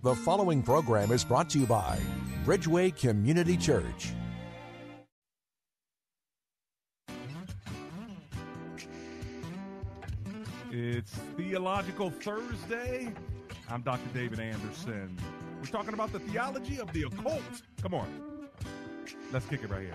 The following program is brought to you by Bridgeway Community Church. It's Theological Thursday. I'm Dr. David Anderson. We're talking about the theology of the occult. Come on. Let's kick it right here.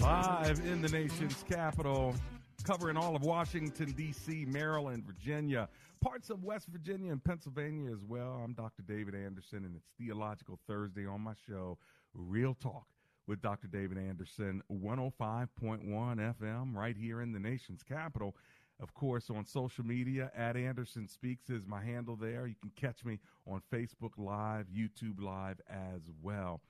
Live in the nation's capital, covering all of Washington, D.C., Maryland, Virginia, parts of West Virginia and Pennsylvania as well. I'm Dr. David Anderson, and it's Theological Thursday on my show, Real Talk with Dr. David Anderson, 105.1 FM, right here in the nation's capital. Of course, on social media, at Anderson Speaks is my handle there. You can catch me on Facebook Live, YouTube Live as well.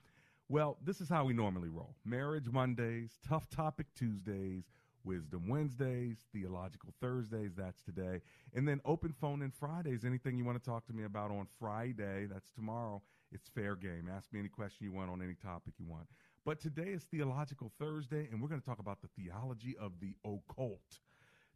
Well, this is how we normally roll Marriage Mondays, Tough Topic Tuesdays, Wisdom Wednesdays, Theological Thursdays, that's today. And then open phone in Fridays. Anything you want to talk to me about on Friday, that's tomorrow. It's fair game. Ask me any question you want on any topic you want. But today is Theological Thursday, and we're going to talk about the theology of the occult.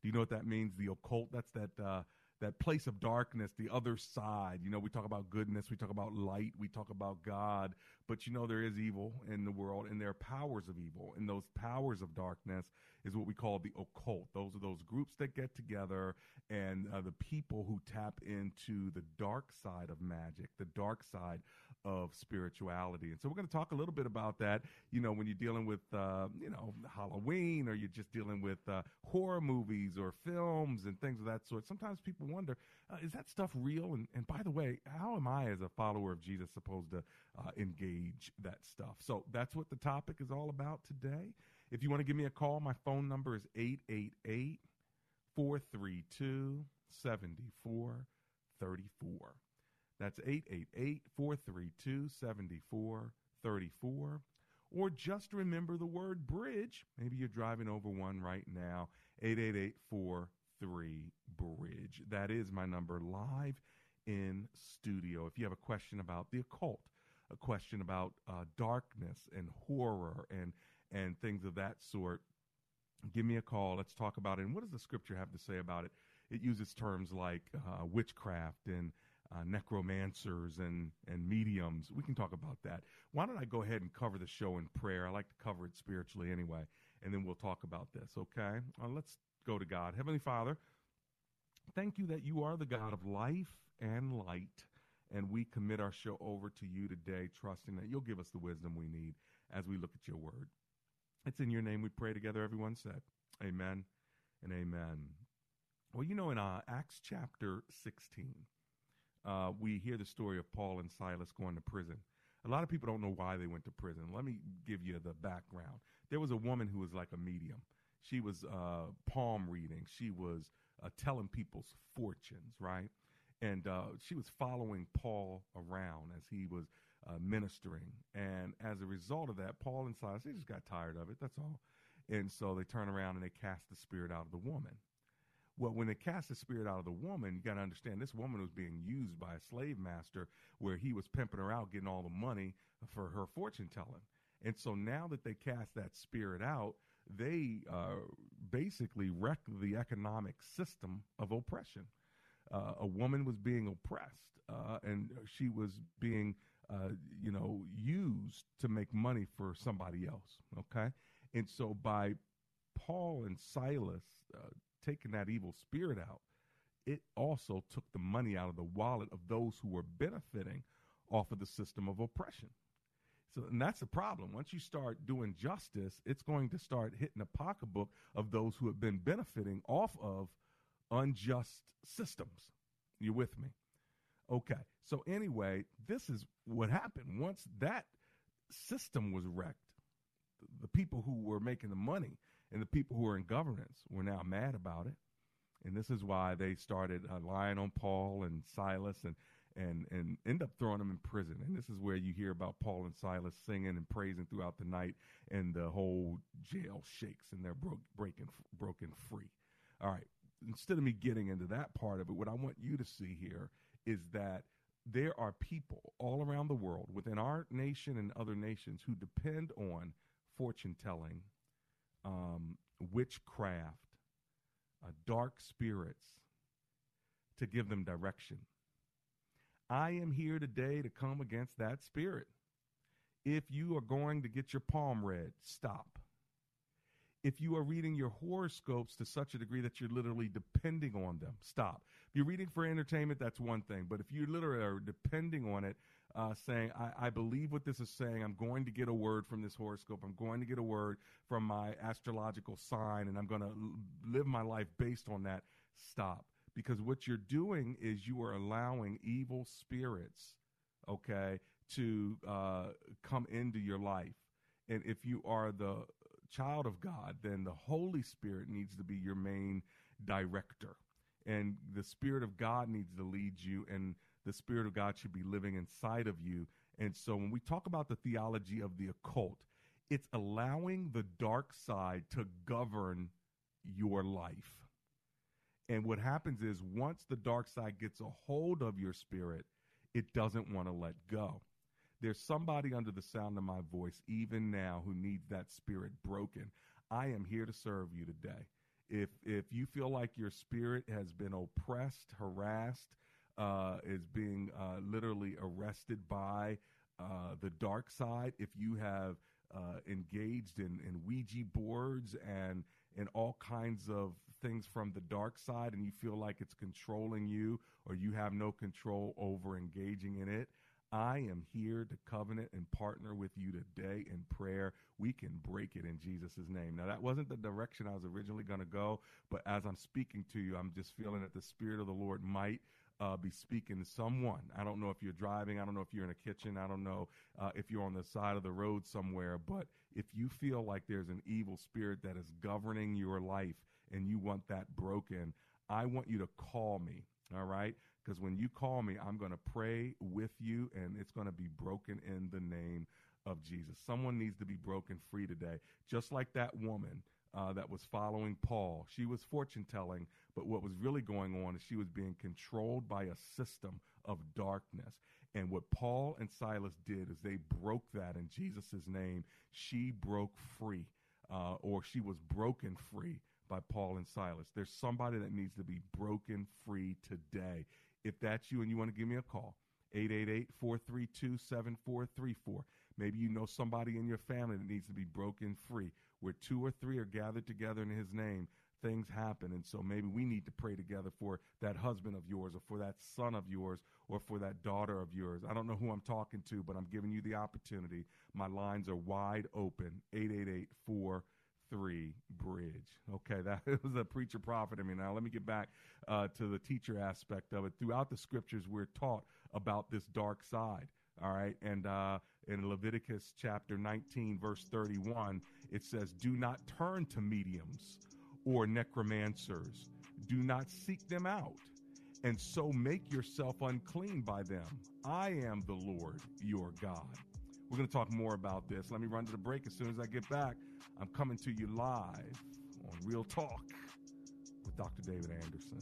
Do you know what that means? The occult, that's that. Uh, that place of darkness, the other side. You know, we talk about goodness, we talk about light, we talk about God, but you know, there is evil in the world and there are powers of evil. And those powers of darkness is what we call the occult. Those are those groups that get together and uh, the people who tap into the dark side of magic, the dark side of spirituality. And so we're going to talk a little bit about that. You know, when you're dealing with, uh, you know, Halloween or you're just dealing with uh, horror movies or films and things of that sort, sometimes people wonder, uh, is that stuff real? And, and by the way, how am I, as a follower of Jesus, supposed to uh, engage that stuff? So that's what the topic is all about today. If you want to give me a call, my phone number is 888 432 7434. That's 888 432 7434. Or just remember the word bridge. Maybe you're driving over one right now. 888 43 Bridge. That is my number live in studio. If you have a question about the occult, a question about uh, darkness and horror and, and things of that sort, give me a call. Let's talk about it. And what does the scripture have to say about it? It uses terms like uh, witchcraft and uh, necromancers and, and mediums. We can talk about that. Why don't I go ahead and cover the show in prayer? I like to cover it spiritually anyway, and then we'll talk about this, okay? Uh, let's go to God. Heavenly Father, thank you that you are the God of life and light, and we commit our show over to you today, trusting that you'll give us the wisdom we need as we look at your word. It's in your name we pray together, everyone said. Amen and amen. Well, you know, in uh, Acts chapter 16, uh, we hear the story of Paul and Silas going to prison. A lot of people don't know why they went to prison. Let me give you the background. There was a woman who was like a medium. She was uh, palm reading. She was uh, telling people's fortunes, right? And uh, she was following Paul around as he was uh, ministering. And as a result of that, Paul and Silas, they just got tired of it. That's all. And so they turn around and they cast the spirit out of the woman. Well, when they cast the spirit out of the woman, you got to understand this woman was being used by a slave master where he was pimping her out, getting all the money for her fortune telling. And so now that they cast that spirit out, they uh, basically wrecked the economic system of oppression. Uh, a woman was being oppressed, uh, and she was being, uh, you know, used to make money for somebody else. Okay, and so by Paul and Silas uh, taking that evil spirit out, it also took the money out of the wallet of those who were benefiting off of the system of oppression. So, and that's the problem. Once you start doing justice, it's going to start hitting the pocketbook of those who have been benefiting off of unjust systems. You with me? Okay. So anyway, this is what happened. Once that system was wrecked, the people who were making the money and the people who were in governance were now mad about it. And this is why they started uh, lying on Paul and Silas and and and end up throwing them in prison. And this is where you hear about Paul and Silas singing and praising throughout the night, and the whole jail shakes and they're bro- breaking broken free. All right. Instead of me getting into that part of it, what I want you to see here is that there are people all around the world, within our nation and other nations, who depend on fortune telling, um, witchcraft, uh, dark spirits to give them direction. I am here today to come against that spirit. If you are going to get your palm read, stop. If you are reading your horoscopes to such a degree that you're literally depending on them, stop. If you're reading for entertainment, that's one thing. But if you literally are depending on it, uh, saying, I, I, believe what this is saying. I'm going to get a word from this horoscope. I'm going to get a word from my astrological sign, and I'm going to live my life based on that. Stop because what you're doing is you are allowing evil spirits, okay, to uh, come into your life. And if you are the child of God, then the Holy Spirit needs to be your main director. And the Spirit of God needs to lead you, and the Spirit of God should be living inside of you. And so when we talk about the theology of the occult, it's allowing the dark side to govern your life. And what happens is once the dark side gets a hold of your spirit, it doesn't want to let go. There's somebody under the sound of my voice, even now, who needs that spirit broken. I am here to serve you today. If if you feel like your spirit has been oppressed, harassed, uh, is being uh, literally arrested by uh, the dark side, if you have uh, engaged in, in Ouija boards and and all kinds of things from the dark side and you feel like it's controlling you or you have no control over engaging in it, I am here to covenant and partner with you today in prayer. We can break it in Jesus' name. Now, that wasn't the direction I was originally going to go, but as I'm speaking to you, I'm just feeling that the Spirit of the Lord might uh, be speaking to someone. I don't know if you're driving. I don't know if you're in a kitchen. I don't know uh, if you're on the side of the road somewhere. But if you feel like there's an evil spirit that is governing your life and you want that broken, I want you to call me. All right. Because when you call me, I'm going to pray with you and it's going to be broken in the name of Jesus. Someone needs to be broken free today. Just like that woman uh, that was following Paul. She was fortune telling, but what was really going on is she was being controlled by a system of darkness. And what Paul and Silas did is they broke that in Jesus' name. She broke free, uh, or she was broken free by Paul and Silas. There's somebody that needs to be broken free today. If that's you and you want to give me a call, 888 432 7434. Maybe you know somebody in your family that needs to be broken free. Where two or three are gathered together in his name, things happen. And so maybe we need to pray together for that husband of yours or for that son of yours or for that daughter of yours. I don't know who I'm talking to, but I'm giving you the opportunity. My lines are wide open 888 three bridge. Okay, that was a preacher prophet. I mean, now let me get back uh, to the teacher aspect of it. Throughout the scriptures, we're taught about this dark side. All right, and uh, in Leviticus chapter 19, verse 31, it says, Do not turn to mediums or necromancers, do not seek them out, and so make yourself unclean by them. I am the Lord your God. We're going to talk more about this. Let me run to the break as soon as I get back. I'm coming to you live on Real Talk with Dr. David Anderson.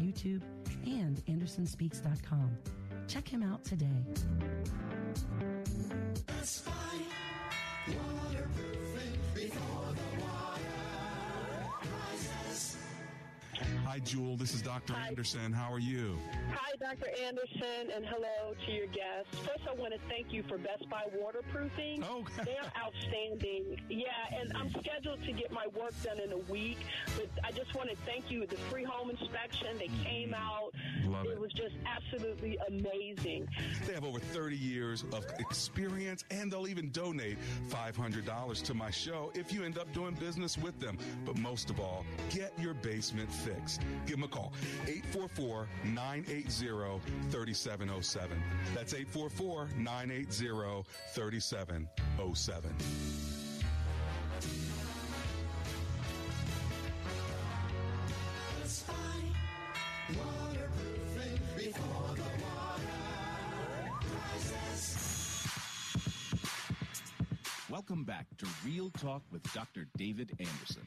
YouTube, and AndersonSpeaks.com. Check him out today. Hi, Jewel. This is Dr. Hi. Anderson. How are you? Hi, Dr. Anderson, and hello to your guests. First, I want to thank you for Best Buy waterproofing. Oh. they are outstanding. Yeah, and I'm scheduled to get my work done in a week, but I just want to thank you. The free home inspection, they came mm-hmm. out. Love it. It was just absolutely amazing. They have over 30 years of experience and they'll even donate $500 to my show if you end up doing business with them. But most of all, get your basement fixed. Give them a call 844 980 3707. That's 844 980 3707. Welcome back to Real Talk with Dr. David Anderson.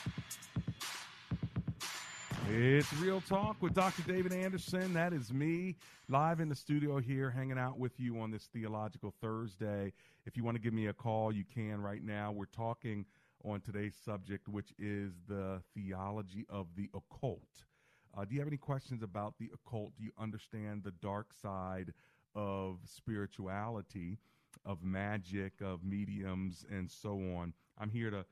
It's Real Talk with Dr. David Anderson. That is me live in the studio here, hanging out with you on this Theological Thursday. If you want to give me a call, you can right now. We're talking on today's subject, which is the theology of the occult. Uh, do you have any questions about the occult? Do you understand the dark side of spirituality, of magic, of mediums, and so on? I'm here to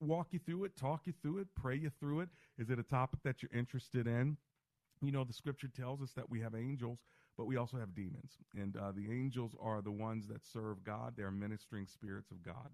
walk you through it, talk you through it, pray you through it. Is it a topic that you're interested in? You know, the scripture tells us that we have angels, but we also have demons. And uh, the angels are the ones that serve God, they're ministering spirits of God.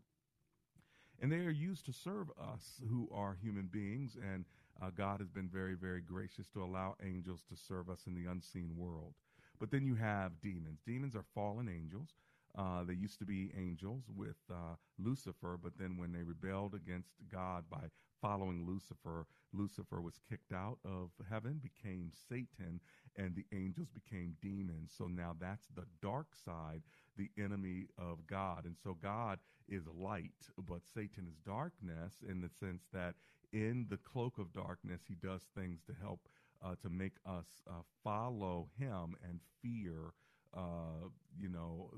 And they are used to serve us who are human beings. And uh, God has been very, very gracious to allow angels to serve us in the unseen world. But then you have demons. Demons are fallen angels. Uh, they used to be angels with uh, Lucifer, but then when they rebelled against God by following Lucifer, Lucifer was kicked out of heaven, became Satan, and the angels became demons. So now that's the dark side, the enemy of God. And so God is light, but Satan is darkness in the sense that in the cloak of darkness, he does things to help uh, to make us uh, follow him and fear, uh, you know,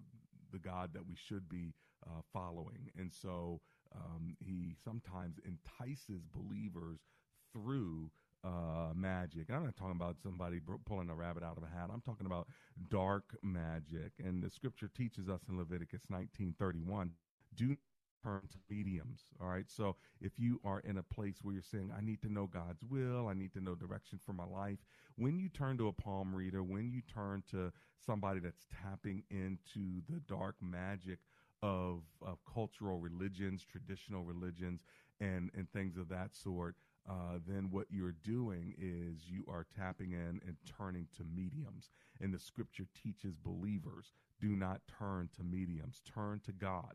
the God that we should be uh, following. And so um, he sometimes entices believers through uh, magic. I'm not talking about somebody pulling a rabbit out of a hat. I'm talking about dark magic. And the scripture teaches us in Leviticus 19:31, do to mediums. All right. So if you are in a place where you're saying, I need to know God's will, I need to know direction for my life, when you turn to a palm reader, when you turn to somebody that's tapping into the dark magic of, of cultural religions, traditional religions, and, and things of that sort, uh, then what you're doing is you are tapping in and turning to mediums. And the scripture teaches believers do not turn to mediums, turn to God,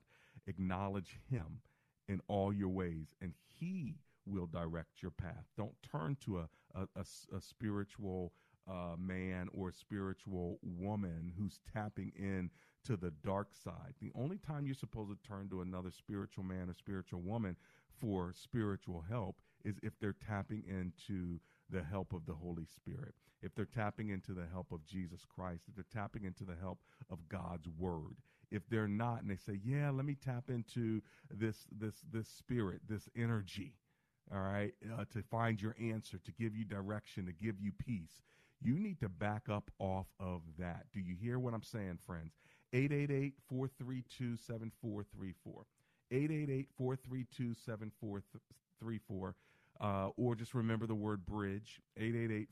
acknowledge Him in all your ways, and He will direct your path. Don't turn to a, a, a, a spiritual uh, man or a spiritual woman who's tapping in to the dark side. The only time you're supposed to turn to another spiritual man or spiritual woman for spiritual help is if they're tapping into the help of the Holy Spirit, if they're tapping into the help of Jesus Christ, if they're tapping into the help of God's Word. If they're not, and they say, "Yeah, let me tap into this this this spirit, this energy," all right, uh, to find your answer, to give you direction, to give you peace. You need to back up off of that. Do you hear what I'm saying, friends? 888 432 7434. 888 432 7434. Uh, or just remember the word bridge 888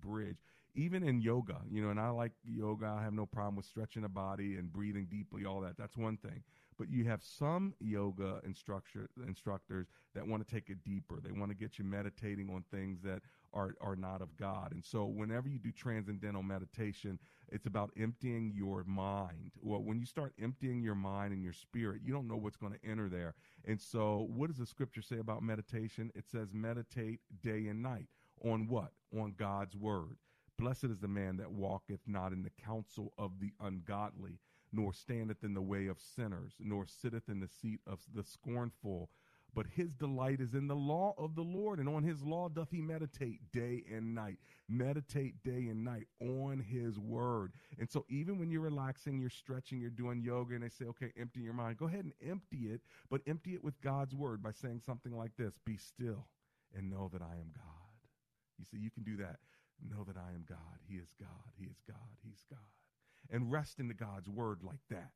bridge even in yoga you know and i like yoga i have no problem with stretching the body and breathing deeply all that that's one thing but you have some yoga instructor, instructors that want to take it deeper. They want to get you meditating on things that are, are not of God. And so, whenever you do transcendental meditation, it's about emptying your mind. Well, when you start emptying your mind and your spirit, you don't know what's going to enter there. And so, what does the scripture say about meditation? It says, meditate day and night. On what? On God's word. Blessed is the man that walketh not in the counsel of the ungodly, nor standeth in the way of sinners, nor sitteth in the seat of the scornful. But his delight is in the law of the Lord, and on his law doth he meditate day and night. Meditate day and night on his word. And so, even when you're relaxing, you're stretching, you're doing yoga, and they say, okay, empty your mind, go ahead and empty it, but empty it with God's word by saying something like this Be still and know that I am God. You see, you can do that. Know that I am God. He is God. He is God. He's God and rest into God's word like that.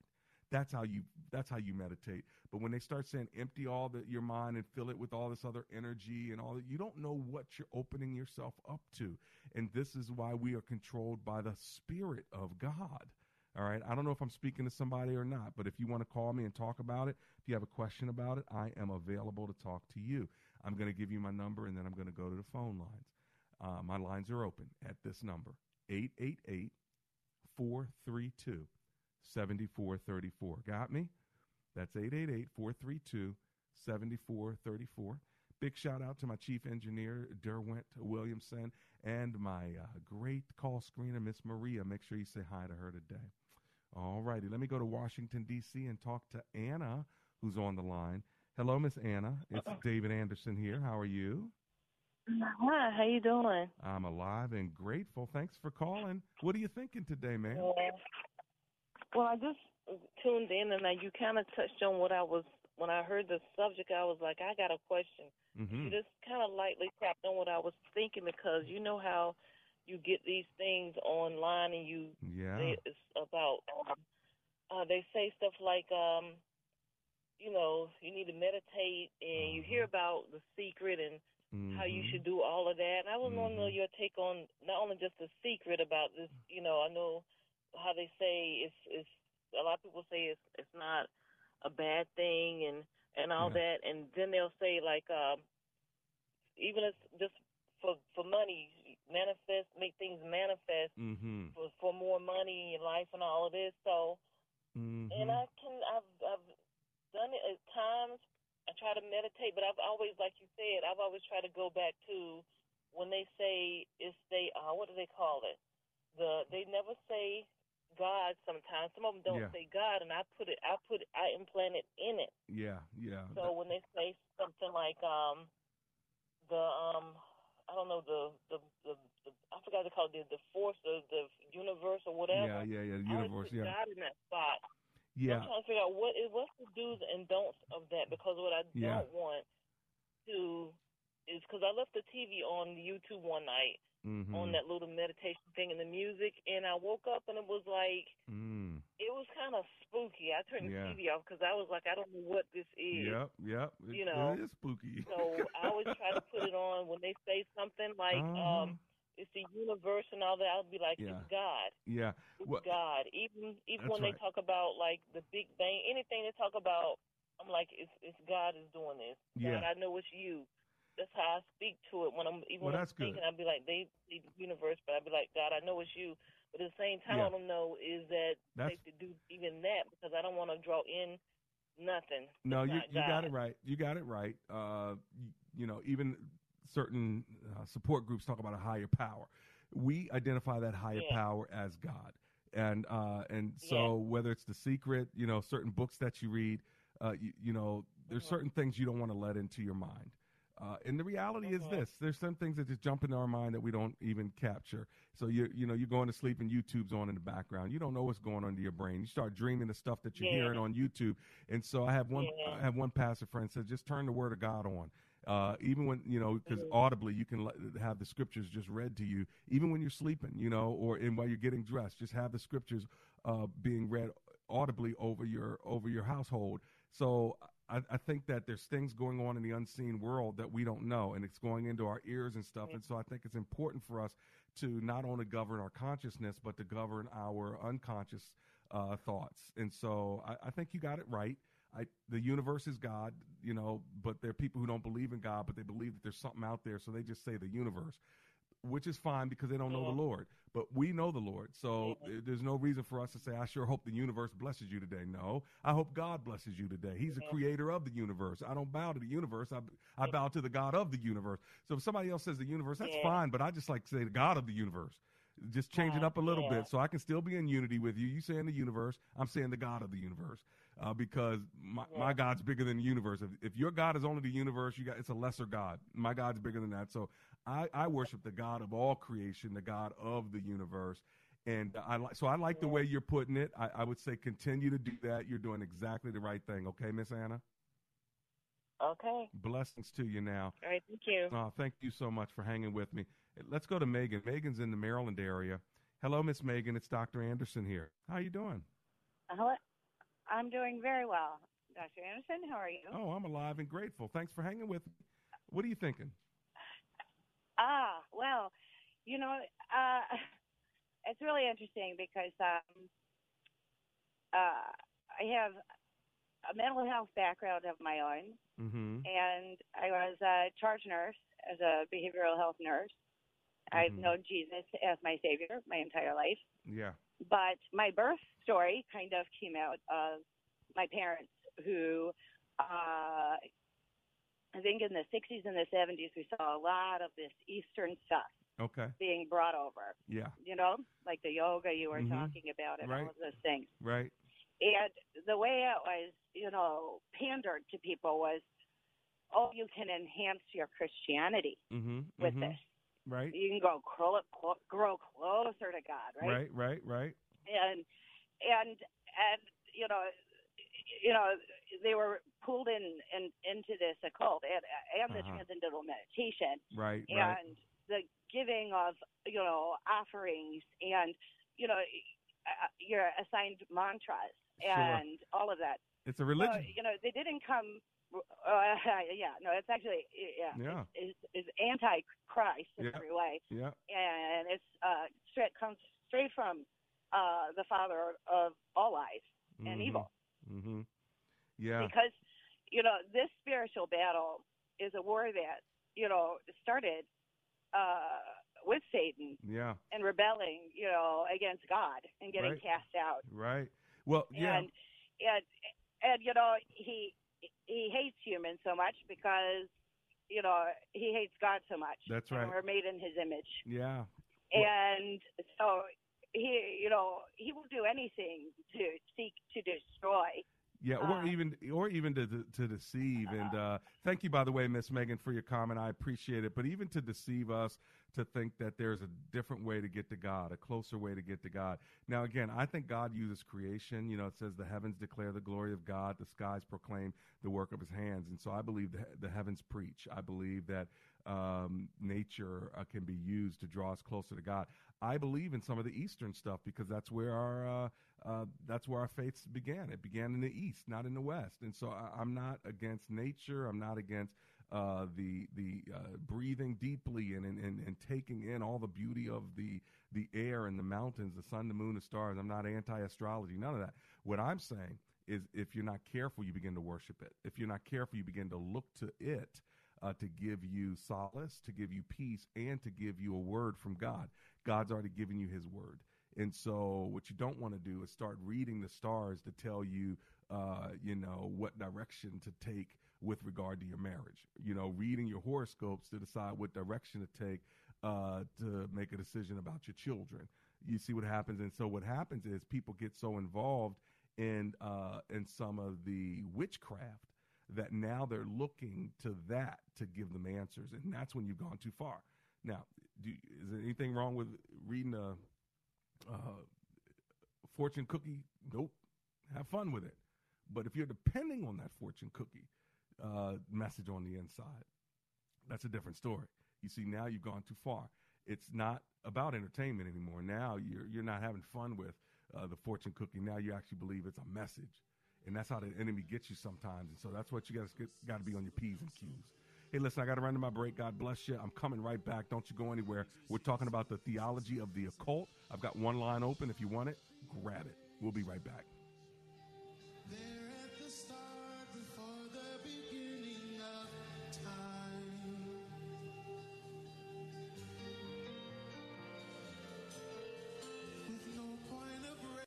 That's how you that's how you meditate. But when they start saying empty all the, your mind and fill it with all this other energy and all that, you don't know what you're opening yourself up to. And this is why we are controlled by the Spirit of God. All right. I don't know if I'm speaking to somebody or not, but if you want to call me and talk about it, if you have a question about it, I am available to talk to you. I'm going to give you my number and then I'm going to go to the phone lines. Uh, my lines are open at this number 888 432 7434. Got me? That's 888 432 7434. Big shout out to my chief engineer, Derwent Williamson, and my uh, great call screener, Miss Maria. Make sure you say hi to her today. All righty, let me go to Washington, D.C. and talk to Anna, who's on the line. Hello, Miss Anna. It's David Anderson here. How are you? Hi, how you doing? I'm alive and grateful. Thanks for calling. What are you thinking today, man? well, I just tuned in and you kind of touched on what I was when I heard the subject. I was like, I got a question. Mm-hmm. You just kind of lightly tapped on what I was thinking because you know how you get these things online and you yeah they, it's about um, uh, they say stuff like um you know you need to meditate and you hear Mm-hmm. about the secret and mm-hmm. how you should do all of that. And I would want to know Mhm. your take on not only just the secret about this. You know, I know how they say it's it's a lot of people say it's it's not a bad thing and and all Yeah. that, and then they'll say like um, even if just for for money, manifest, make things manifest Mm-hmm. for for more money in life and all of this. So Mm-hmm. and I can I've I've done it at times. I try to meditate, but I've always, like you said, I've always tried to go back to when they say it's they uh what do they call it? The they never say God sometimes. Some of them don't Yeah. say God and I put it I put I implant it in it. yeah, yeah. So when they say something like um the um I don't know the the the, the I forgot to call it the, the force of the universe or whatever. yeah, yeah, yeah. I always Universe, put yeah. God in that spot. Yeah. I'm trying to figure out what is what's the do's and don'ts of that because what I Yeah. don't want to is because I left the TV on YouTube one night Mm-hmm. on that little meditation thing and the music, and I woke up and it was like Mm. it was kind of spooky. I turned Yeah. the TV off because I was like, I don't know what this is. Yep, yep. It, You know, it is spooky. So I always try to put it on when they say something like Uh-huh. um, it's the universe and all that. I'll be like, Yeah. it's God. yeah. It's Well, God. Even even when they talk about like the Big Bang, anything they talk about, I'm like, it's it's God is doing this. Yeah. God, I know it's you. That's how I speak to it when I'm even Well, when I'm thinking. I'd be like, they see the universe, but I'd be like, God, I know it's you. But at the same time, Yeah. I don't know is that That's- safe to do even that because I don't want to draw in nothing. No, you you got it right. You got it right. Uh, you, you know, even certain uh, support groups talk about a higher power. We identify that higher Yeah. power as God, and uh, and so whether it's the secret, you know, certain books that you read, uh, you, you know, there's Mhm. certain things you don't want to let into your mind. Uh, and the reality is Mhm. this: there's some things that just jump into our mind that we don't even capture. So you you know you're going to sleep and YouTube's on in the background. You don't know what's going on in your brain. You start dreaming the stuff that you're Yeah. hearing on YouTube. And so I have one Yeah. I have one pastor friend said just turn the Word of God on, Uh, even when you know, because Mhm. audibly you can have the scriptures just read to you, even when you're sleeping, you know, or in while you're getting dressed, just have the scriptures uh, being read audibly over your over your household. So I, I think that there's things going on in the unseen world that we don't know, and it's going into our ears and stuff. And so I think it's important for us to not only govern our consciousness, but to govern our unconscious uh, thoughts. And so I, I think you got it right. I, the universe is God, you know, but there are people who don't believe in God, but they believe that there's something out there, so they just say the universe, which is fine because they don't know the uh-huh. Lord. But we know the Lord, so th- there's no reason for us to say, "I sure hope the universe blesses you today." No, I hope God blesses you today. He's the uh-huh. creator of the universe. I don't bow to the universe. I, I bow to the God of the universe. So if somebody else says the universe, that's fine. But I just like to say the God of the universe. Just change it up a little bit so I can still be in unity with you. You saying the universe, I'm saying the God of the universe, uh, because my, my God's bigger than the universe. If, if your God is only the universe, you got it's a lesser God. My God's bigger than that. So I, I worship the God of all creation, the God of the universe, and I like so I like the way you're putting it. I, I would say continue to do that. You're doing exactly the right thing. Okay, Miss Anna. Okay. Blessings to you now. All right. Thank you. Oh, thank you so much for hanging with me. Let's go to Megan. Megan's in the Maryland area. Hello, Miss Megan. It's Dr. Anderson here. How you doing? Hello. I'm doing very well. Dr. Anderson, how are you? Oh, I'm alive and grateful. Thanks for hanging with me. What are you thinking? Ah, well, you know, uh, it's really interesting because um, uh, I have a mental health background of my own, Mm-hmm. and I was a charge nurse as a behavioral health nurse. I've Mhm. known Jesus as my savior my entire life. Yeah. But my birth story kind of came out of my parents who uh I think in the 60s and the 70s we saw a lot of this eastern stuff Okay. being brought over. Yeah. You know, like the yoga you were Mhm. talking about and Right. all of those things. Right. And the way it was, you know, pandered to people was, oh, you can enhance your Christianity Mm-hmm. with mm-hmm. this. Right. You can go grow, grow closer to God, right? Right. Right. Right. and and and you know you know they were pulled in, in into this occult and and the Uh-huh. transcendental meditation Right. Right. and the giving of you know offerings and you know your assigned mantras Sure. and all of that It's a So, religion. you know they didn't come uh, yeah no it's actually yeah Yeah. is is anti-christ in Yeah. every way Yeah. and it's uh straight comes straight from uh the father of all lies and evil Mm-hmm. Yeah. because you know this spiritual battle is a war that you know started uh with satan Yeah. and rebelling you know against god and getting Right. cast out Right. Well. Yeah. and and and you know he he hates humans so much because you know he hates god so much That's right. we're made in his image yeah. and so he you know he will do anything to seek to destroy Yeah, or Uh, even or even to to, to deceive. And uh, thank you, by the way, Miss Megan, for your comment. I appreciate it. But even to deceive us to think that there's a different way to get to God, a closer way to get to God. Now, again, I think God uses creation. You know, it says the heavens declare the glory of God, the skies proclaim the work of His hands. And so I believe the, the heavens preach. I believe that um, nature uh, can be used to draw us closer to God. I believe in some of the Eastern stuff because that's where our uh, uh, that's where our faiths began. It began in the East, not in the West. And so I, I'm not against nature. I'm not against uh, the the uh, breathing deeply and, and, and, taking in all the beauty of the the air and the mountains, the sun, the moon, the stars. I'm not anti-astrology. None of that. What I'm saying is, if you're not careful, you begin to worship it. If you're not careful, you begin to look to it uh, to give you solace, to give you peace, and to give you a word from God. God's already given you His word. And so, what you don't want to do is start reading the stars to tell you, uh, you know, what direction to take with regard to your marriage. You know, reading your horoscopes to decide what direction to take uh, to make a decision about your children. You see what happens, and so what happens is people get so involved in uh, in some of the witchcraft that now they're looking to that to give them answers, and that's when you've gone too far. Now, do, is there anything wrong with reading a uh, fortune cookie? Nope. Have fun with it. But if you're depending on that fortune cookie uh, message on the inside, That's a different story. You see, now you've gone too far. It's not about entertainment anymore. Now you're you're not having fun with uh, the fortune cookie. Now you actually believe it's a message, and that's how the enemy gets you sometimes. And so that's what you guys got to be on your p's and q's. Hey, listen, I got to run to my break. God bless you. I'm coming right back. Don't you go anywhere. We're talking about the theology of the occult. I've got one line open. If you want it, grab it. We'll be right back.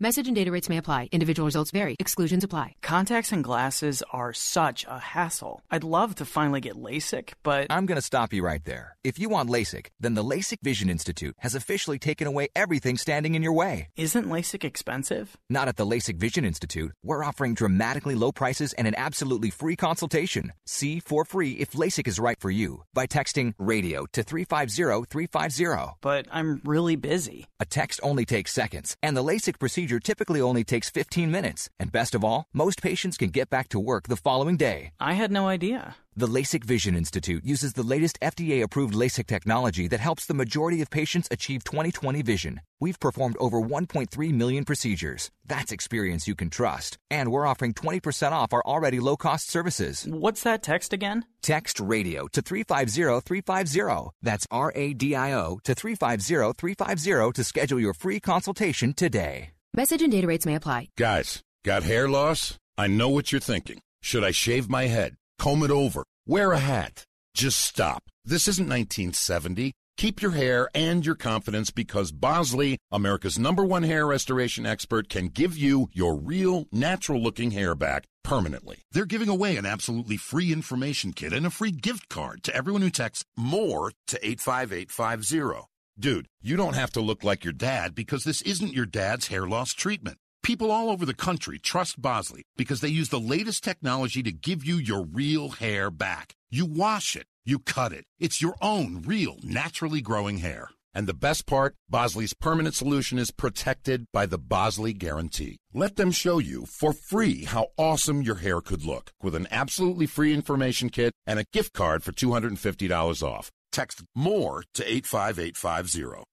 Message and data rates may apply. Individual results vary. Exclusions apply. Contacts and glasses are such a hassle. I'd love to finally get LASIK, but. I'm going to stop you right there. If you want LASIK, then the LASIK Vision Institute has officially taken away everything standing in your way. Isn't LASIK expensive? Not at the LASIK Vision Institute. We're offering dramatically low prices and an absolutely free consultation. See for free if LASIK is right for you by texting radio to 350 350. But I'm really busy. A text only takes seconds, and the LASIK procedure procedure typically only takes 15 minutes. And best of all, most patients can get back to work the following day. I had no idea. The LASIK Vision Institute uses the latest FDA approved LASIK technology that helps the majority of patients achieve 20/20 vision. We've performed over 1.3 million procedures. That's experience you can trust. And we're offering 20% off our already low cost services. What's that text again? Text radio to 350 350. That's R A D I O to 350 350 to schedule your free consultation today. Message and data rates may apply. Guys, got hair loss? I know what you're thinking. Should I shave my head? Comb it over? Wear a hat? Just stop. This isn't 1970. Keep your hair and your confidence because Bosley, America's number one hair restoration expert, can give you your real, natural looking hair back permanently. They're giving away an absolutely free information kit and a free gift card to everyone who texts MORE to 85850. Dude, you don't have to look like your dad because this isn't your dad's hair loss treatment. People all over the country trust Bosley because they use the latest technology to give you your real hair back. You wash it, you cut it. It's your own real, naturally growing hair. And the best part, Bosley's permanent solution is protected by the Bosley Guarantee. Let them show you for free how awesome your hair could look with an absolutely free information kit and a gift card for $250 off. Text MORE to 85850.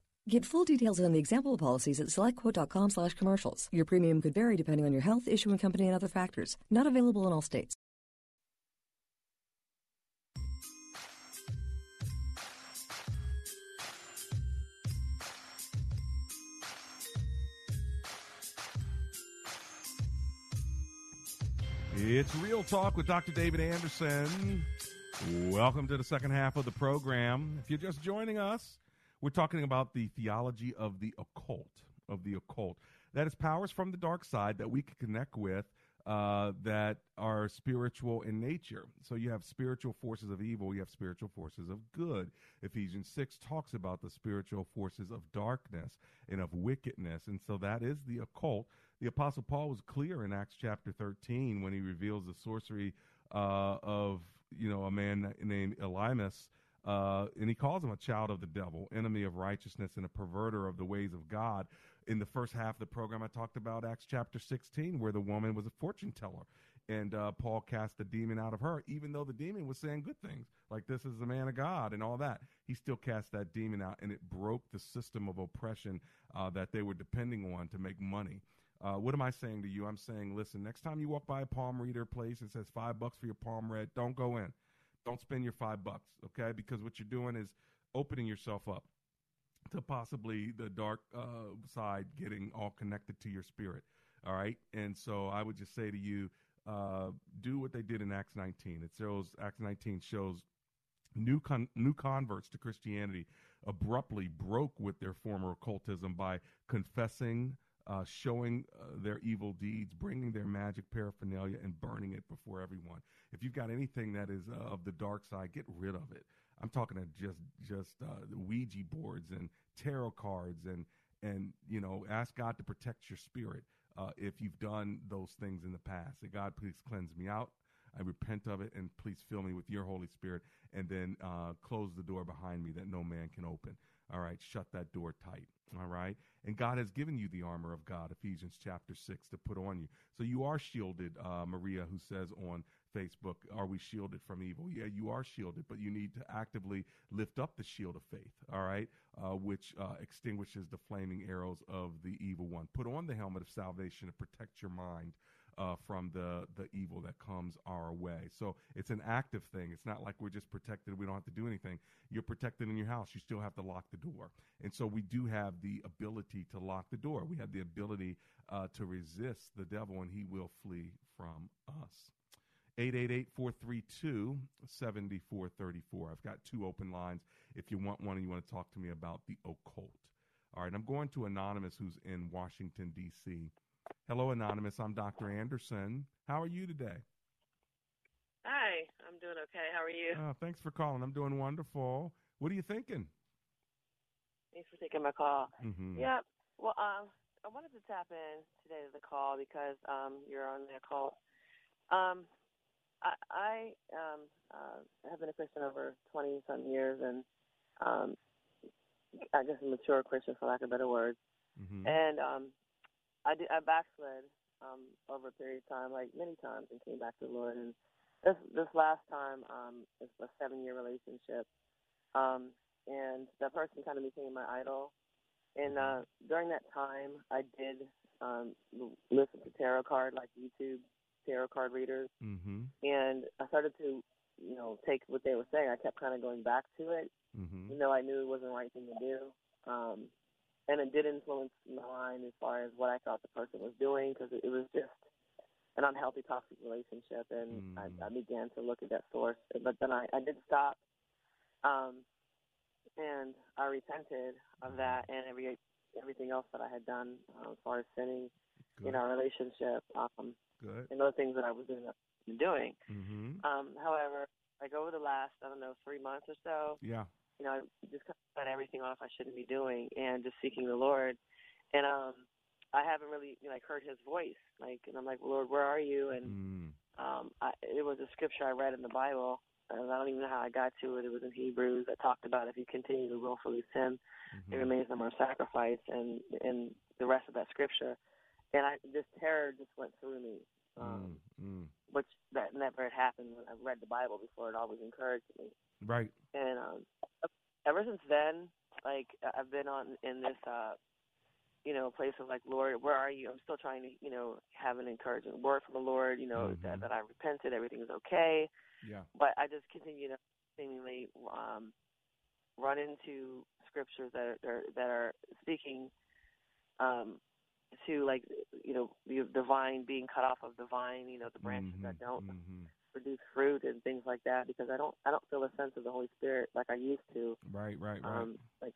Get full details on the example policies at selectquote.com slash commercials. Your premium could vary depending on your health, issuing company, and other factors. Not available in all states. It's Real Talk with Dr. David Anderson. Welcome to the second half of the program. If you're just joining us, we're talking about the theology of the occult, of the occult. That is powers from the dark side that we can connect with uh, that are spiritual in nature. So you have spiritual forces of evil, you have spiritual forces of good. Ephesians 6 talks about the spiritual forces of darkness and of wickedness. And so that is the occult. The Apostle Paul was clear in Acts chapter 13 when he reveals the sorcery uh, of you know a man named Elymas uh, and he calls him a child of the devil, enemy of righteousness, and a perverter of the ways of God. In the first half of the program, I talked about Acts chapter 16, where the woman was a fortune teller. And uh, Paul cast the demon out of her, even though the demon was saying good things, like this is the man of God and all that. He still cast that demon out, and it broke the system of oppression uh, that they were depending on to make money. Uh, what am I saying to you? I'm saying, listen, next time you walk by a palm reader place and says five bucks for your palm read, don't go in don't spend your five bucks, okay? Because what you're doing is opening yourself up to possibly the dark uh, side getting all connected to your spirit. All right. And so I would just say to you, uh, do what they did in Acts 19. It shows, Acts 19 shows new con- new converts to Christianity abruptly broke with their former occultism by confessing, uh, showing uh, their evil deeds, bringing their magic paraphernalia, and burning it before everyone. If you've got anything that is uh, of the dark side, get rid of it. I'm talking to just just uh, Ouija boards and tarot cards and and you know ask God to protect your spirit uh, if you've done those things in the past. Say, God, please cleanse me out. I repent of it, and please fill me with your Holy Spirit, and then uh, close the door behind me that no man can open. All right, shut that door tight. All right, and God has given you the armor of God, Ephesians chapter six, to put on you. So you are shielded, uh, Maria, who says on Facebook, Are we shielded from evil? Yeah, you are shielded, but you need to actively lift up the shield of faith, all right, uh, which uh, extinguishes the flaming arrows of the evil one. Put on the helmet of salvation to protect your mind. Uh, from the the evil that comes our way. So it's an active thing. It's not like we're just protected. We don't have to do anything. You're protected in your house. You still have to lock the door. And so we do have the ability to lock the door. We have the ability uh, to resist the devil, and he will flee from us. 888-432-7434. I've got two open lines if you want one and you want to talk to me about the occult. All right, I'm going to Anonymous who's in Washington, D.C. Hello, Anonymous. I'm Dr. Anderson. How are you today? Hi, I'm doing okay. How are you? Uh, thanks for calling. I'm doing wonderful. What are you thinking? Thanks for taking my call. Mm-hmm. Yeah, well, um, I wanted to tap in today to the call because um, you're on the call. Um, I, I um, uh, have been a Christian over 20 some years, and um, I guess a mature Christian, for lack of better words. Mm-hmm. And um, I did, I backslid um, over a period of time, like many times, and came back to the Lord. And this this last time, um, it's a seven year relationship, um, and that person kind of became my idol. And uh, during that time, I did um, listen to tarot card, like YouTube tarot card readers, Mm-hmm. and I started to, you know, take what they were saying. I kept kind of going back to it, Mm-hmm. even though I knew it wasn't the right thing to do. Um, and it did influence my mind as far as what I thought the person was doing because it, it was just an unhealthy, toxic relationship. And I, I began to look at that source, but then I, I did stop. Um, and I repented of that and every everything else that I had done uh, as far as sinning in our relationship. Um, Good. and other things that I was doing. doing. Mm-hmm. Um, however, like over the last, I don't know, three months or so, Yeah. You know, I just kind of cut everything off I shouldn't be doing and just seeking the Lord. And um, I haven't really you know, like heard His voice. Like, and I'm like, Lord, where are you? And Mm. um, I, it was a scripture I read in the Bible. And I don't even know how I got to it. It was in Hebrews that talked about if you continue to willfully sin, Mm-hmm. it remains no more sacrifice, and and the rest of that scripture. And I this terror just went through me. Um, Mm, mm. That never had happened when I read the Bible before. It always encouraged me. Right. And um, ever since then, like I've been on in this, uh, you know, place of like, Lord, where are you? I'm still trying to, you know, have an encouraging word from the Lord. You know that that I repented, everything is okay. Yeah. But I just continue to seemingly um, run into scriptures that are that are speaking um, to like you know the vine being cut off of the vine, you know the branches that don't Mm-hmm. produce fruit and things like that because I don't I don't feel a sense of the Holy Spirit like I used to. Right, right, right. Um, like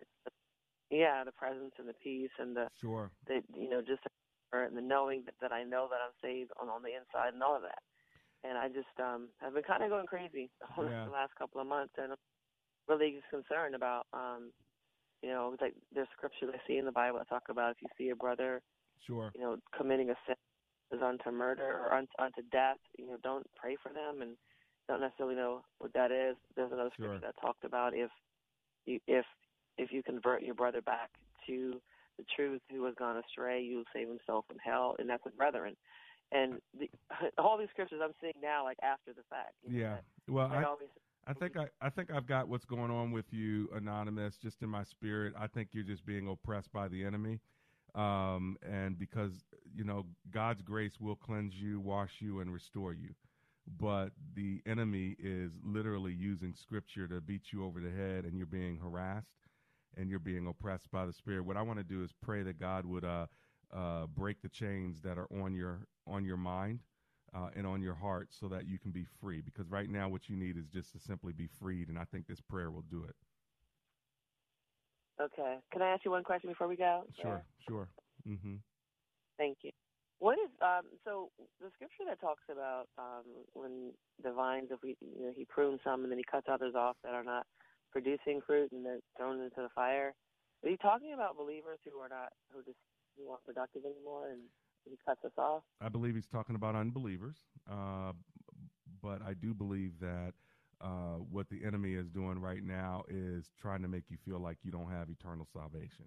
yeah, the presence and the peace and the Sure. the you know just and the knowing that, that I know that I'm saved on on the inside and all of that. And I just um have been kind of going crazy Yeah. the last couple of months and I'm really just concerned about um you know like there's scriptures I see in the Bible that talk about if you see a brother Sure. you know committing a sin is unto murder or un- unto death you know don't pray for them and don't necessarily know what that is there's another Sure. scripture that talked about if you if if you convert your brother back to the truth who has gone astray you will save himself from hell and that's a brethren and the, all these scriptures i'm seeing now like after the fact you know, Yeah. that- Well, I, always I think I, I think I've got what's going on with you, anonymous, just in my spirit. I think you're just being oppressed by the enemy, um, and because you know God's grace will cleanse you, wash you, and restore you, but the enemy is literally using Scripture to beat you over the head, and you're being harassed. and you're being oppressed by the spirit, what I want to do is pray that God would uh, uh, break the chains that are on your on your mind uh, and on your heart, so that you can be free. Because right now, what you need is just to simply be freed, and I think this prayer will do it. Okay. Can I ask you one question before we go? Sure, sure. Mm-hmm. Thank you. What is um so the scripture that talks about um when the vines if we you know he prunes some and then he cuts others off that are not producing fruit and they're thrown into the fire. Is he talking about believers who are not who just who aren't productive anymore and he cuts us off? I believe he's talking about unbelievers, uh, but I do believe that uh, what the enemy is doing right now is trying to make you feel like you don't have eternal salvation.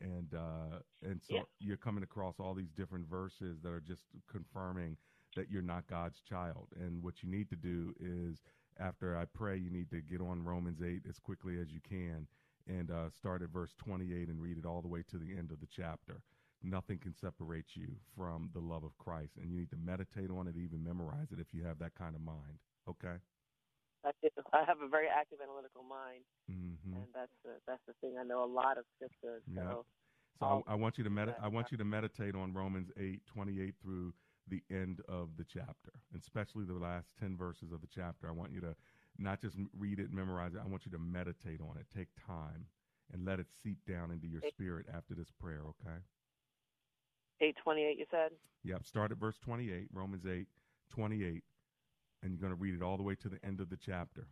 And uh, and so Yeah. you're coming across all these different verses that are just confirming that you're not God's child. And what you need to do is, after I pray, you need to get on Romans 8 as quickly as you can and uh, start at verse 28 and read it all the way to the end of the chapter. Nothing can separate you from the love of Christ, and you need to meditate on it, even memorize it if you have that kind of mind. Okay. I, I have a very active analytical mind, Mm-hmm. and that's the that's the thing. I know a lot of scriptures. So Yeah. So I, I want you to med- I want you to meditate on Romans 8, 28 through the end of the chapter, and especially the last 10 verses of the chapter. I want you to not just read it and memorize it. I want you to meditate on it. Take time and let it seep down into your spirit after this prayer, okay? eight twenty eight. You said. Yep. Start at verse 28, Romans 8, 28, and you're going to read it all the way to the end of the chapter.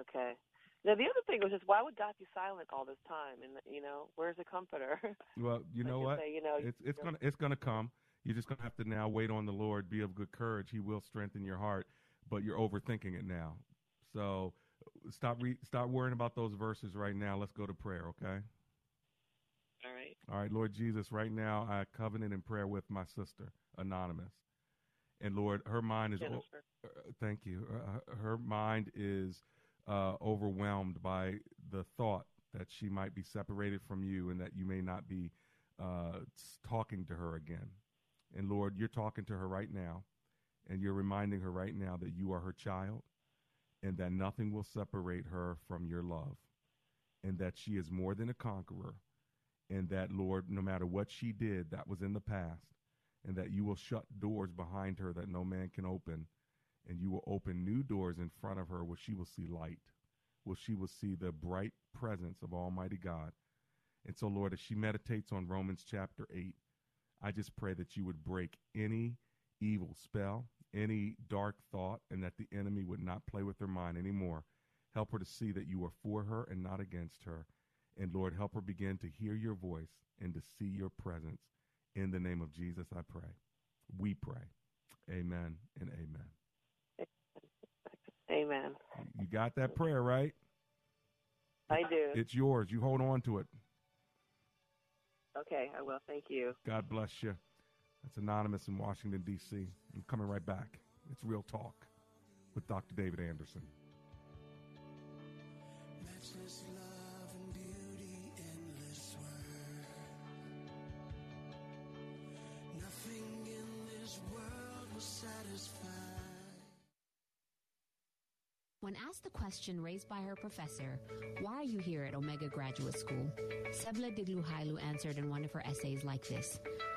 Okay. Now the other thing was just why would God be silent all this time? And you know, where's the comforter? Well, you know what? say, you know, it's it's you know- gonna it's gonna come. You're just gonna have to now wait on the Lord. Be of good courage. He will strengthen your heart, but you're overthinking it now. So stop re- stop worrying about those verses right now. Let's go to prayer, okay? All right. All right, Lord Jesus, right now I covenant in prayer with my sister, Anonymous. And Lord, her mind is o- Jennifer. uh, thank you. Uh, her mind is uh, overwhelmed by the thought that she might be separated from you and that you may not be uh, talking to her again. And Lord, you're talking to her right now, and you're reminding her right now that you are her child and that nothing will separate her from your love, and that she is more than a conqueror, and that, Lord, no matter what she did that was in the past, and that you will shut doors behind her that no man can open, and you will open new doors in front of her where she will see light, where she will see the bright presence of Almighty God. And so, Lord, as she meditates on Romans chapter 8, I just pray that you would break any evil spell, any dark thought, and that the enemy would not play with her mind anymore. Help her to see that you are for her and not against her. And Lord, help her begin to hear your voice and to see your presence. In the name of Jesus, I pray. We pray. Amen and amen. Amen. You got that prayer, right? I do. It's yours. You hold on to it. Okay, I will. Thank you. God bless you. That's Anonymous in Washington, D.C. I'm coming right back. It's Real Talk with Dr. David Anderson. When asked the question raised by her professor, why are you here at Omega Graduate School? Sebla Digluhailu answered in one of her essays like this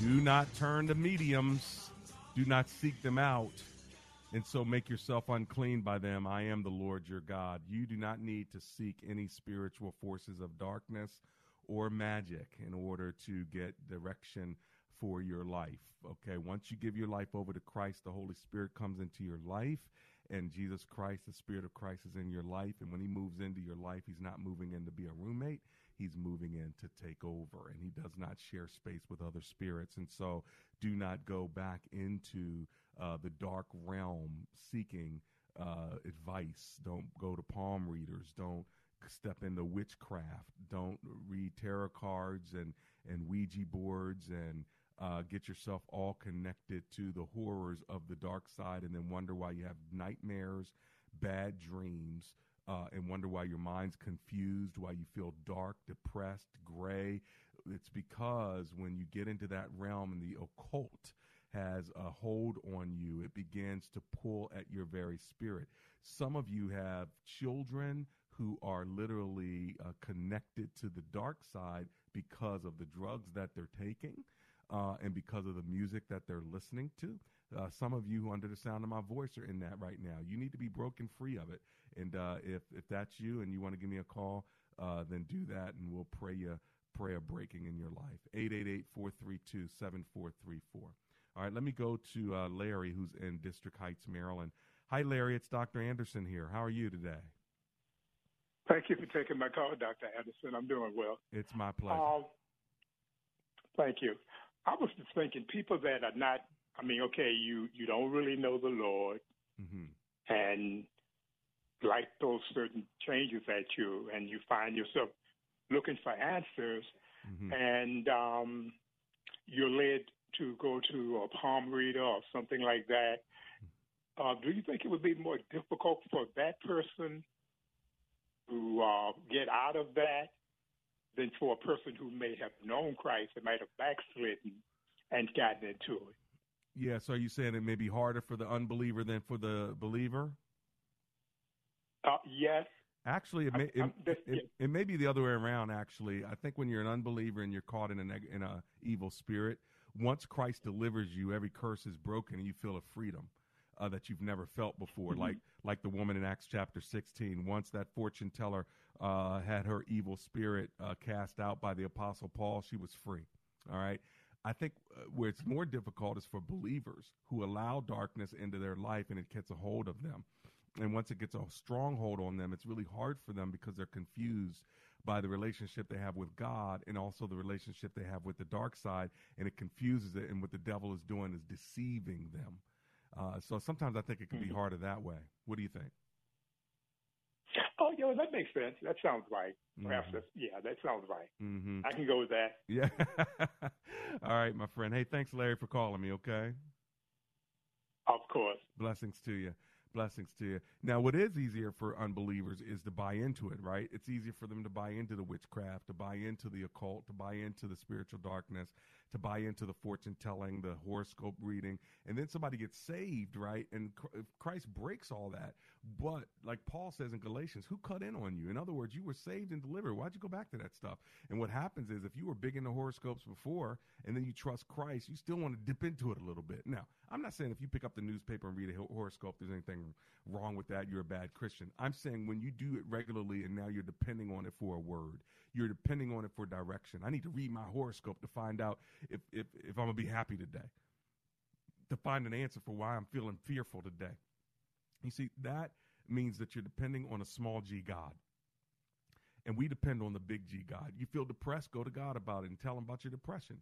Do not turn to mediums. Do not seek them out. And so make yourself unclean by them. I am the Lord your God. You do not need to seek any spiritual forces of darkness or magic in order to get direction for your life. Okay, once you give your life over to Christ, the Holy Spirit comes into your life, and Jesus Christ, the Spirit of Christ, is in your life. And when He moves into your life, He's not moving in to be a roommate, He's moving in to take over, and He does not share space with other spirits. And so, do not go back into uh, the dark realm seeking uh, advice. Don't go to palm readers. Don't step into witchcraft. Don't read tarot cards and, and Ouija boards and uh, get yourself all connected to the horrors of the dark side and then wonder why you have nightmares, bad dreams, uh, and wonder why your mind's confused, why you feel dark, depressed, gray. It's because when you get into that realm and the occult has a hold on you, it begins to pull at your very spirit. Some of you have children who are literally uh, connected to the dark side because of the drugs that they're taking uh, and because of the music that they're listening to. Uh, some of you, who under the sound of my voice, are in that right now. You need to be broken free of it. And uh, if if that's you, and you want to give me a call, uh, then do that, and we'll pray you pray a breaking in your life. 888-432-7434. All right, let me go to uh, Larry, who's in District Heights, Maryland. Hi, Larry. It's Dr. Anderson here. How are you today? Thank you for taking my call, Dr. Anderson. I'm doing well. It's my pleasure. Um, thank you. I was just thinking, people that are not, I mean, okay, you you don't really know the Lord, mm-hmm. and like those certain changes at you, and you find yourself looking for answers, mm-hmm. and um, you're led to go to a palm reader or something like that. Uh, do you think it would be more difficult for that person to uh, get out of that than for a person who may have known Christ and might have backslidden and gotten into it. Yeah, so are you saying it may be harder for the unbeliever than for the believer? Uh, yes. Actually, it may it, it, it, may be the other way around. Actually, I think when you're an unbeliever and you're caught in a in a evil spirit, once Christ delivers you, every curse is broken and you feel a freedom uh, that you've never felt before. Mm-hmm. Like like the woman in Acts chapter 16. Once that fortune teller uh, had her evil spirit uh, cast out by the apostle Paul, she was free. All right. I think uh, where it's more difficult is for believers who allow darkness into their life and it gets a hold of them. And once it gets a stronghold on them, it's really hard for them because they're confused by the relationship they have with God and also the relationship they have with the dark side, and it confuses it. And what the devil is doing is deceiving them. Uh, so sometimes I think it can be Mhm. harder that way. What do you think? Oh, yeah, that makes sense. That sounds right. Perhaps Mhm. that's, yeah, that sounds right. Mm-hmm. I can go with that. Yeah. All right, my friend. Hey, thanks, Larry, for calling me. Okay. Of course. Blessings to you. Blessings to you. Now, what is easier for unbelievers is to buy into it, right? It's easier for them to buy into the witchcraft, to buy into the occult, to buy into the spiritual darkness, to buy into the fortune telling, the horoscope reading, and then somebody gets saved, right? And Christ breaks all that. But like Paul says in Galatians, who cut in on you? In other words, you were saved and delivered. Why'd you go back to that stuff? And what happens is if you were big into horoscopes before and then you trust Christ, you still want to dip into it a little bit. Now, I'm not saying if you pick up the newspaper and read a horoscope, there's anything wrong with that. You're a bad Christian. I'm saying when you do it regularly and now you're depending on it for a word, you're depending on it for direction. I need to read my horoscope to find out if, if, if I'm going to be happy today, to find an answer for why I'm feeling fearful today. You see, that means that you're depending on a small g God. And we depend on the big G God. You feel depressed, go to God about it and tell him about your depression.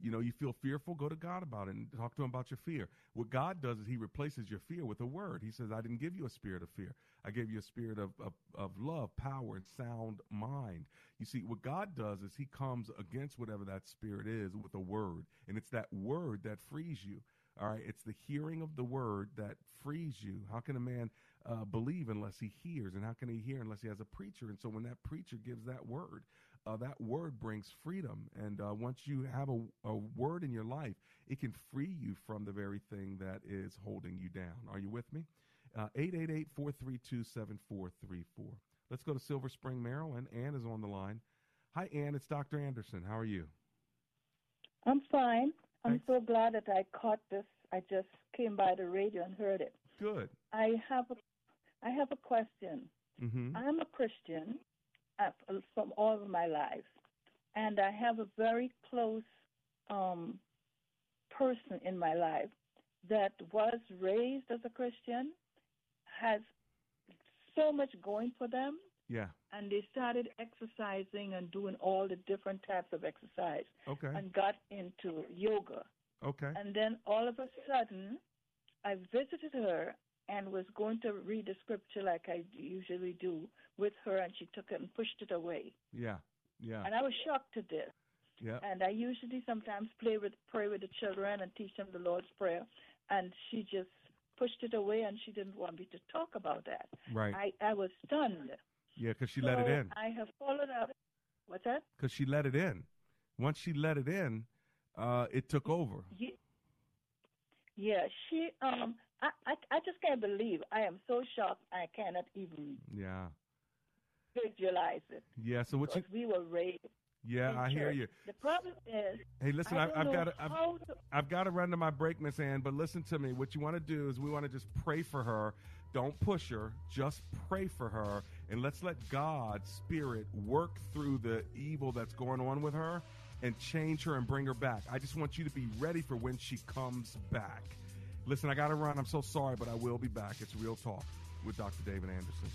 You know, you feel fearful, go to God about it and talk to him about your fear. What God does is he replaces your fear with a word. He says, I didn't give you a spirit of fear. I gave you a spirit of, of, of love, power, and sound mind. You see, what God does is he comes against whatever that spirit is with a word. And it's that word that frees you. All right, it's the hearing of the word that frees you. How can a man uh, believe unless he hears? And how can he hear unless he has a preacher? And so when that preacher gives that word, uh, that word brings freedom. And uh, once you have a, a word in your life, it can free you from the very thing that is holding you down. Are you with me? Uh, 888 432 7434. Let's go to Silver Spring, Maryland. Ann is on the line. Hi, Ann. It's Dr. Anderson. How are you? I'm fine. I'm so glad that I caught this. I just came by the radio and heard it. Good. I have a, I have a question. Mm-hmm. I'm a Christian from all of my life, and I have a very close um, person in my life that was raised as a Christian, has so much going for them, Yeah. and they started exercising and doing all the different types of exercise Okay. and got into yoga. Okay. And then all of a sudden, I visited her and was going to read the scripture like I usually do with her, and she took it and pushed it away. Yeah. Yeah. And I was shocked to this. Yeah. And I usually sometimes play with pray with the children and teach them the Lord's Prayer, and she just pushed it away, and she didn't want me to talk about that. Right. I I was stunned. Yeah, because she let it in. I have followed up. What's that? Because she let it in. Once she let it in, uh, it took over. Ye- Yeah, she. Um, I, I, I just can't believe. I am so shocked. I cannot even Yeah. visualize it. Yeah. So what you? We were raised. Yeah, I hear you. The problem is. Hey, listen, I I've got to, I've, to- I've got to run to my break, Miss Ann. But listen to me. What you want to do is we want to just pray for her. Don't push her. Just pray for her, and let's let God's Spirit work through the evil that's going on with her, and change her and bring her back. I just want you to be ready for when she comes back. Listen, I got to run. I'm so sorry, but I will be back. It's Real Talk with Dr. David Anderson.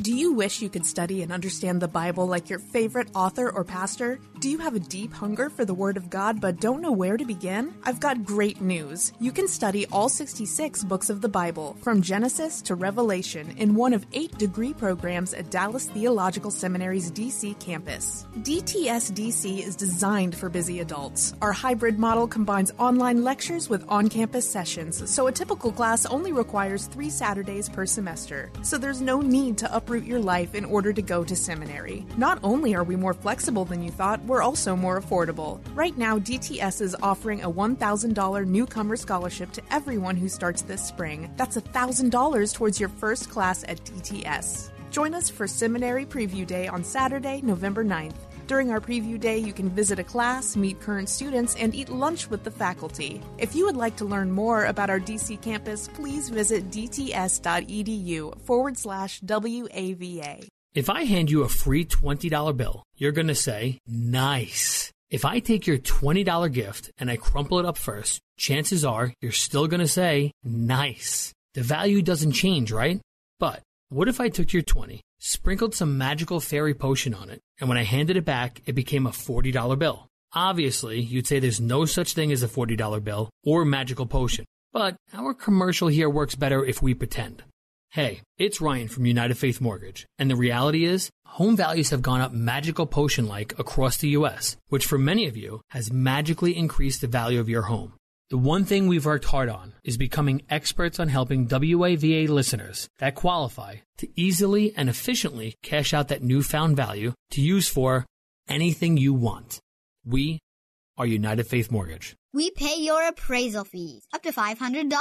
Do you wish you could study and understand the Bible like your favorite author or pastor? Do you have a deep hunger for the Word of God but don't know where to begin? I've got great news. You can study all 66 books of the Bible, from Genesis to Revelation, in one of eight degree programs at Dallas Theological Seminary's DC campus. DTS DC is designed for busy adults. Our hybrid model combines online lectures with on campus sessions, so a typical class only requires three Saturdays per semester. So there's no need to uproot your life in order to go to seminary. Not only are we more flexible than you thought, we're also more affordable. Right now, DTS is offering a $1,000 newcomer scholarship to everyone who starts this spring. That's $1,000 towards your first class at DTS. Join us for Seminary Preview Day on Saturday, November 9th. During our preview day, you can visit a class, meet current students, and eat lunch with the faculty. If you would like to learn more about our DC campus, please visit dts.edu forward slash WAVA. If I hand you a free $20 bill, you're going to say, nice. If I take your $20 gift and I crumple it up first, chances are you're still going to say, nice. The value doesn't change, right? But what if I took your 20, sprinkled some magical fairy potion on it, and when I handed it back, it became a $40 bill? Obviously, you'd say there's no such thing as a $40 bill or magical potion. But our commercial here works better if we pretend. Hey, it's Ryan from United Faith Mortgage, and the reality is, home values have gone up magical potion like across the U.S., which for many of you has magically increased the value of your home. The one thing we've worked hard on is becoming experts on helping WAVA listeners that qualify to easily and efficiently cash out that newfound value to use for anything you want. We are United Faith Mortgage. We pay your appraisal fees up to $500.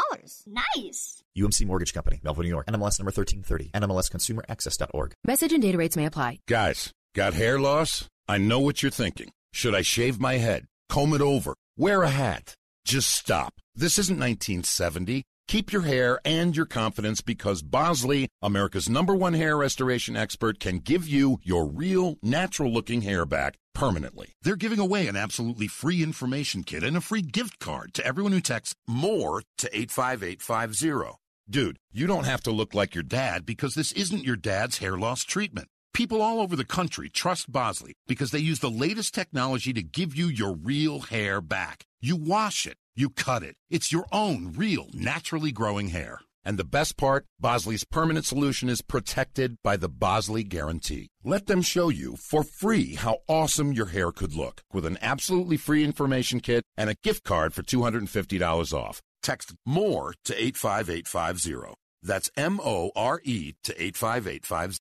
Nice. UMC Mortgage Company, Melville, New York. NMLS number 1330. NMLSConsumerAccess.org. Message and data rates may apply. Guys, got hair loss? I know what you're thinking. Should I shave my head? Comb it over? Wear a hat? Just stop. This isn't 1970. Keep your hair and your confidence because Bosley, America's number one hair restoration expert, can give you your real, natural looking hair back permanently. They're giving away an absolutely free information kit and a free gift card to everyone who texts MORE to 85850. Dude, you don't have to look like your dad because this isn't your dad's hair loss treatment. People all over the country trust Bosley because they use the latest technology to give you your real hair back. You wash it, you cut it. It's your own real, naturally growing hair. And the best part, Bosley's permanent solution is protected by the Bosley Guarantee. Let them show you for free how awesome your hair could look with an absolutely free information kit and a gift card for $250 off. Text MORE to 85850. That's M O R E to 85850.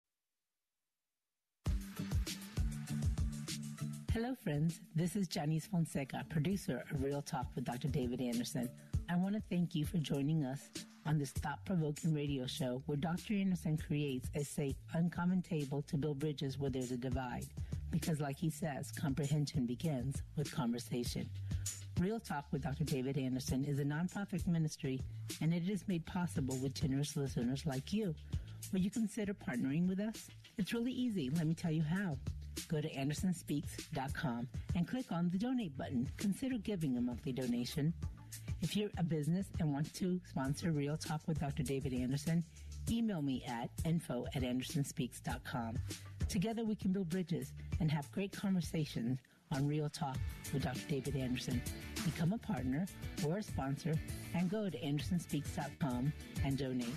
Hello, friends. This is Janice Fonseca, producer of Real Talk with Dr. David Anderson. I want to thank you for joining us on this thought provoking radio show where Dr. Anderson creates a safe, uncommon table to build bridges where there's a divide. Because, like he says, comprehension begins with conversation. Real Talk with Dr. David Anderson is a nonprofit ministry, and it is made possible with generous listeners like you. Will you consider partnering with us? It's really easy. Let me tell you how. Go to andersonspeaks.com and click on the donate button. Consider giving a monthly donation. If you're a business and want to sponsor Real Talk with Dr. David Anderson, email me at info at andersonspeaks.com. Together we can build bridges and have great conversations on Real Talk with Dr. David Anderson. Become a partner or a sponsor and go to andersonspeaks.com and donate.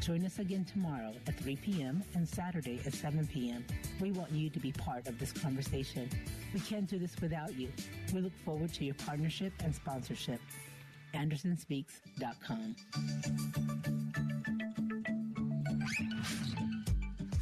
Join us again tomorrow at 3 p.m. and Saturday at 7 p.m. We want you to be part of this conversation. We can't do this without you. We look forward to your partnership and sponsorship. AndersonSpeaks.com.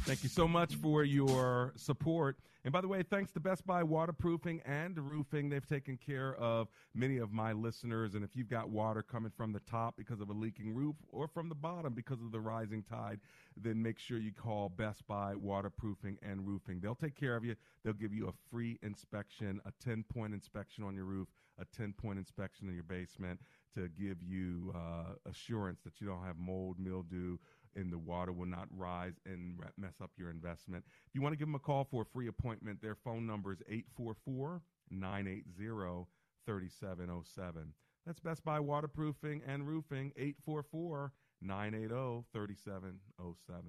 Thank you so much for your support. And by the way, thanks to Best Buy Waterproofing and Roofing, they've taken care of many of my listeners. And if you've got water coming from the top because of a leaking roof or from the bottom because of the rising tide, then make sure you call Best Buy Waterproofing and Roofing. They'll take care of you. They'll give you a free inspection, a 10 point inspection on your roof, a 10 point inspection in your basement to give you uh, assurance that you don't have mold, mildew, and the water will not rise and mess up your investment. If you want to give them a call for a free appointment, their phone number is 844 980 3707. That's Best Buy Waterproofing and Roofing, 844 980 3707.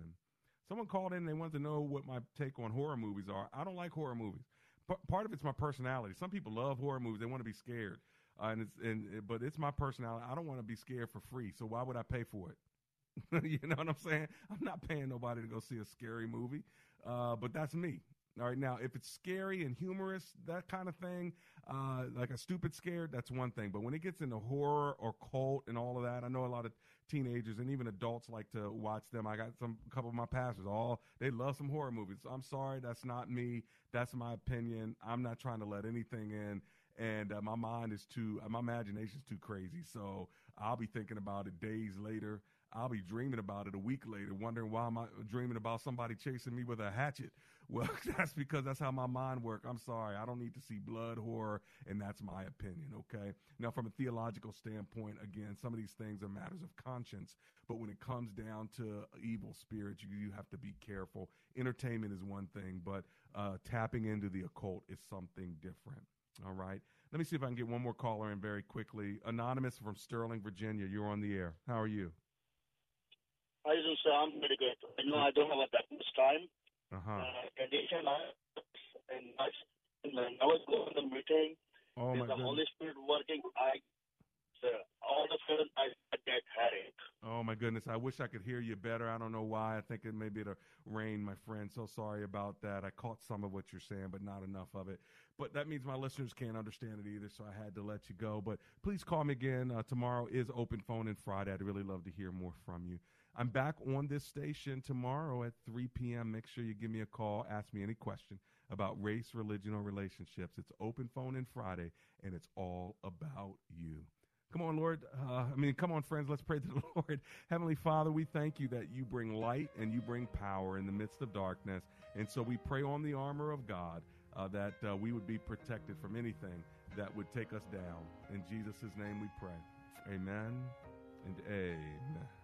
Someone called in they wanted to know what my take on horror movies are. I don't like horror movies. P- part of it's my personality. Some people love horror movies, they want to be scared. Uh, and it's and but it's my personality. I don't want to be scared for free. So why would I pay for it? you know what I'm saying? I'm not paying nobody to go see a scary movie, uh, but that's me. All right, now if it's scary and humorous, that kind of thing, uh, like a stupid scare, that's one thing. But when it gets into horror or cult and all of that, I know a lot of teenagers and even adults like to watch them. I got some a couple of my pastors, all they love some horror movies. I'm sorry, that's not me. That's my opinion. I'm not trying to let anything in and uh, my mind is too, my imagination is too crazy. So I'll be thinking about it days later. I'll be dreaming about it a week later, wondering why am I dreaming about somebody chasing me with a hatchet. Well, that's because that's how my mind works. I'm sorry, I don't need to see blood, horror, and that's my opinion. Okay. Now, from a theological standpoint, again, some of these things are matters of conscience, but when it comes down to evil spirits, you, you have to be careful. Entertainment is one thing, but uh, tapping into the occult is something different. All right. Let me see if I can get one more caller in very quickly. Anonymous from Sterling, Virginia. You're on the air. How are you? Doing, sir? I'm pretty good. I know I don't have that much time. Uh-huh. Uh, condition, I, and I, I was going to the meeting. Oh, my the goodness. Holy Spirit working. I, sir, all of a sudden, I had that headache. Oh my goodness! I wish I could hear you better. I don't know why. I think it may be the rain, my friend. So sorry about that. I caught some of what you're saying, but not enough of it. But that means my listeners can't understand it either, so I had to let you go. But please call me again. Uh, tomorrow is open phone and Friday. I'd really love to hear more from you. I'm back on this station tomorrow at 3 p.m. Make sure you give me a call. Ask me any question about race, religion, or relationships. It's open phone in Friday, and it's all about you. Come on, Lord. Uh, I mean, come on, friends. Let's pray to the Lord. Heavenly Father, we thank you that you bring light and you bring power in the midst of darkness. And so we pray on the armor of God uh, that uh, we would be protected from anything that would take us down. In Jesus' name we pray. Amen and amen.